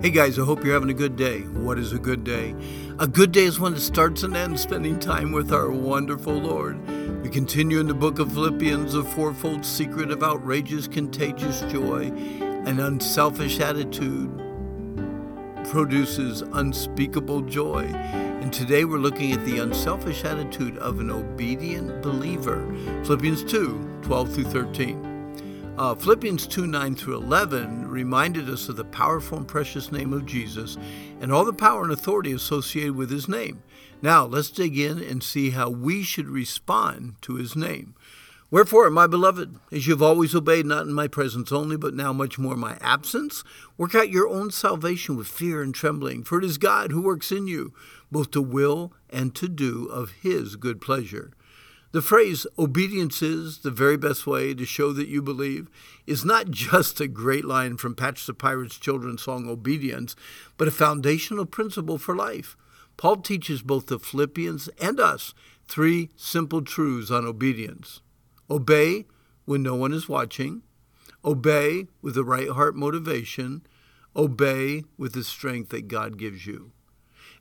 Hey guys, I hope you're having a good day. What is a good day? A good day is when it starts and ends spending time with our wonderful Lord. We continue in the book of Philippians, the fourfold secret of outrageous, contagious joy. An unselfish attitude produces unspeakable joy. And today we're looking at the unselfish attitude of an obedient believer. Philippians 2 12 through 13. Uh, Philippians 2 9 through 11 reminded us of the powerful and precious name of Jesus and all the power and authority associated with his name. Now, let's dig in and see how we should respond to his name. Wherefore, my beloved, as you have always obeyed, not in my presence only, but now much more in my absence, work out your own salvation with fear and trembling, for it is God who works in you, both to will and to do of his good pleasure. The phrase obedience is the very best way to show that you believe is not just a great line from Patch the Pirate's children's song Obedience, but a foundational principle for life. Paul teaches both the Philippians and us three simple truths on obedience obey when no one is watching, obey with the right heart motivation, obey with the strength that God gives you.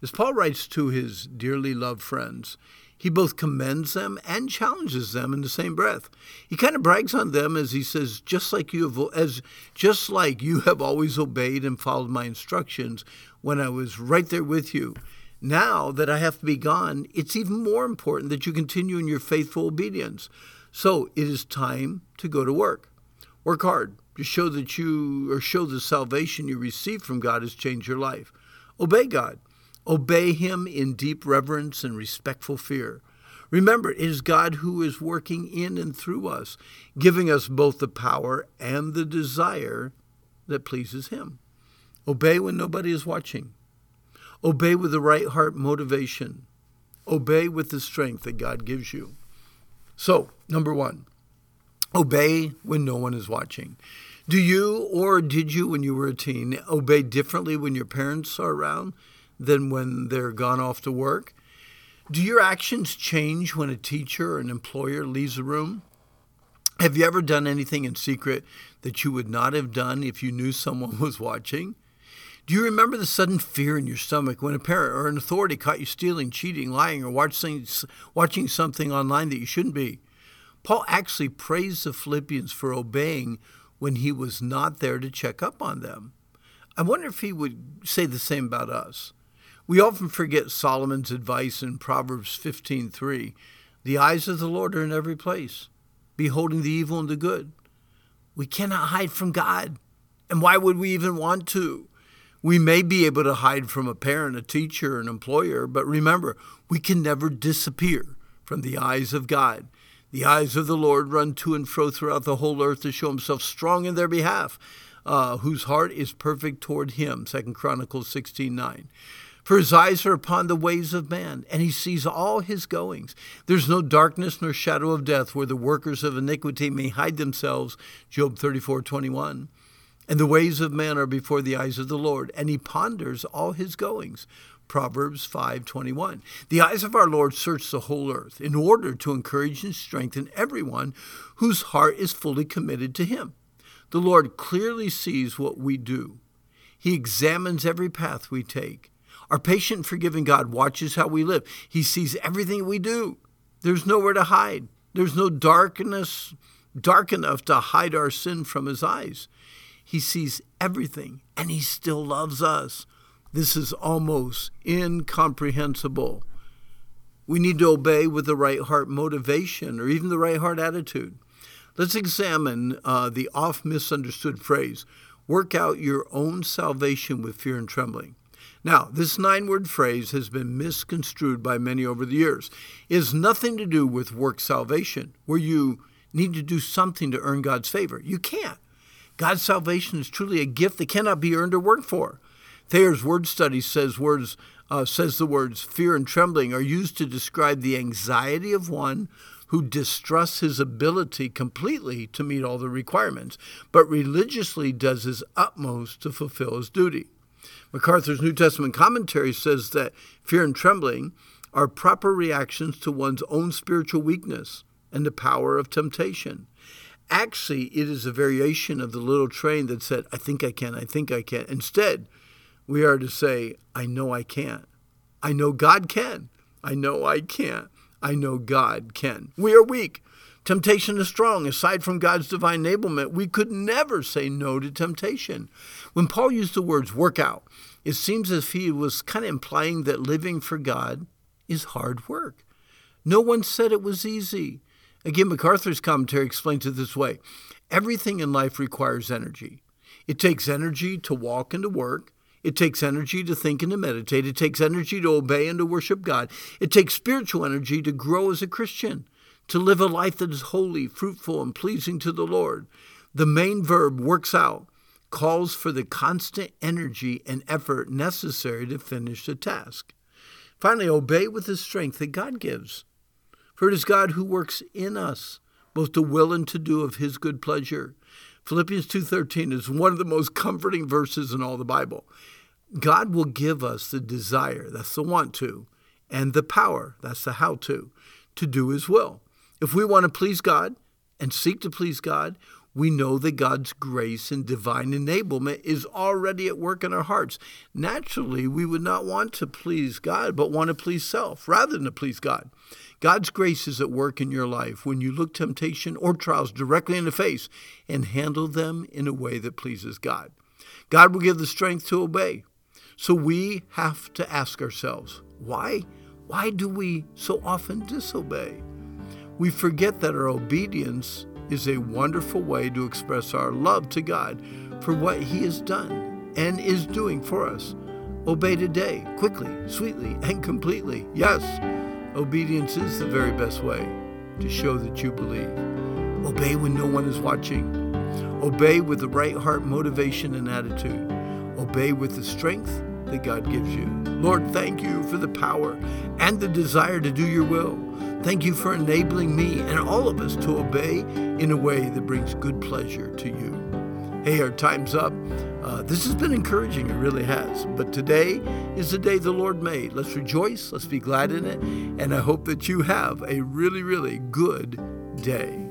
As Paul writes to his dearly loved friends, he both commends them and challenges them in the same breath. He kind of brags on them as he says, just like you have as just like you have always obeyed and followed my instructions when I was right there with you. Now that I have to be gone, it's even more important that you continue in your faithful obedience. So it is time to go to work. Work hard to show that you or show the salvation you received from God has changed your life. Obey God. Obey Him in deep reverence and respectful fear. Remember, it is God who is working in and through us, giving us both the power and the desire that pleases Him. Obey when nobody is watching. Obey with the right heart motivation. Obey with the strength that God gives you. So, number one, obey when no one is watching. Do you or did you, when you were a teen, obey differently when your parents are around? Than when they're gone off to work? Do your actions change when a teacher or an employer leaves a room? Have you ever done anything in secret that you would not have done if you knew someone was watching? Do you remember the sudden fear in your stomach when a parent or an authority caught you stealing, cheating, lying, or watching, watching something online that you shouldn't be? Paul actually praised the Philippians for obeying when he was not there to check up on them. I wonder if he would say the same about us. We often forget Solomon's advice in Proverbs 15:3. The eyes of the Lord are in every place, beholding the evil and the good. We cannot hide from God. And why would we even want to? We may be able to hide from a parent, a teacher, an employer, but remember, we can never disappear from the eyes of God. The eyes of the Lord run to and fro throughout the whole earth to show himself strong in their behalf, uh, whose heart is perfect toward him. 2 Chronicles 16 9. For his eyes are upon the ways of man, and he sees all his goings. There's no darkness nor shadow of death where the workers of iniquity may hide themselves. Job 34 21. And the ways of man are before the eyes of the Lord, and he ponders all his goings. Proverbs 5:21. The eyes of our Lord search the whole earth in order to encourage and strengthen everyone whose heart is fully committed to him. The Lord clearly sees what we do. He examines every path we take. Our patient, forgiving God watches how we live. He sees everything we do. There's nowhere to hide. There's no darkness dark enough to hide our sin from his eyes. He sees everything and he still loves us. This is almost incomprehensible. We need to obey with the right heart motivation or even the right heart attitude. Let's examine uh, the oft misunderstood phrase work out your own salvation with fear and trembling. Now, this nine word phrase has been misconstrued by many over the years. It has nothing to do with work salvation, where you need to do something to earn God's favor. You can't. God's salvation is truly a gift that cannot be earned or worked for. Thayer's word study says words uh, says the words fear and trembling are used to describe the anxiety of one who distrusts his ability completely to meet all the requirements, but religiously does his utmost to fulfill his duty. MacArthur's New Testament commentary says that fear and trembling are proper reactions to one's own spiritual weakness and the power of temptation. Actually, it is a variation of the little train that said, I think I can, I think I can. Instead, We are to say, I know I can't. I know God can. I know I can't. I know God can. We are weak. Temptation is strong. Aside from God's divine enablement, we could never say no to temptation. When Paul used the words work out, it seems as if he was kind of implying that living for God is hard work. No one said it was easy. Again, MacArthur's commentary explains it this way Everything in life requires energy. It takes energy to walk and to work. It takes energy to think and to meditate. It takes energy to obey and to worship God. It takes spiritual energy to grow as a Christian to live a life that is holy, fruitful, and pleasing to the Lord. The main verb works out calls for the constant energy and effort necessary to finish the task. Finally, obey with the strength that God gives. For it is God who works in us, both to will and to do of his good pleasure. Philippians 2:13 is one of the most comforting verses in all the Bible. God will give us the desire, that's the want to, and the power, that's the how to, to do his will. If we want to please God and seek to please God, we know that God's grace and divine enablement is already at work in our hearts. Naturally, we would not want to please God, but want to please self rather than to please God. God's grace is at work in your life when you look temptation or trials directly in the face and handle them in a way that pleases God. God will give the strength to obey. So we have to ask ourselves, why? Why do we so often disobey? We forget that our obedience is a wonderful way to express our love to God for what He has done and is doing for us. Obey today, quickly, sweetly, and completely. Yes, obedience is the very best way to show that you believe. Obey when no one is watching. Obey with the right heart motivation and attitude. Obey with the strength that God gives you. Lord, thank you for the power and the desire to do your will. Thank you for enabling me and all of us to obey in a way that brings good pleasure to you. Hey, our time's up. Uh, this has been encouraging, it really has. But today is the day the Lord made. Let's rejoice, let's be glad in it, and I hope that you have a really, really good day.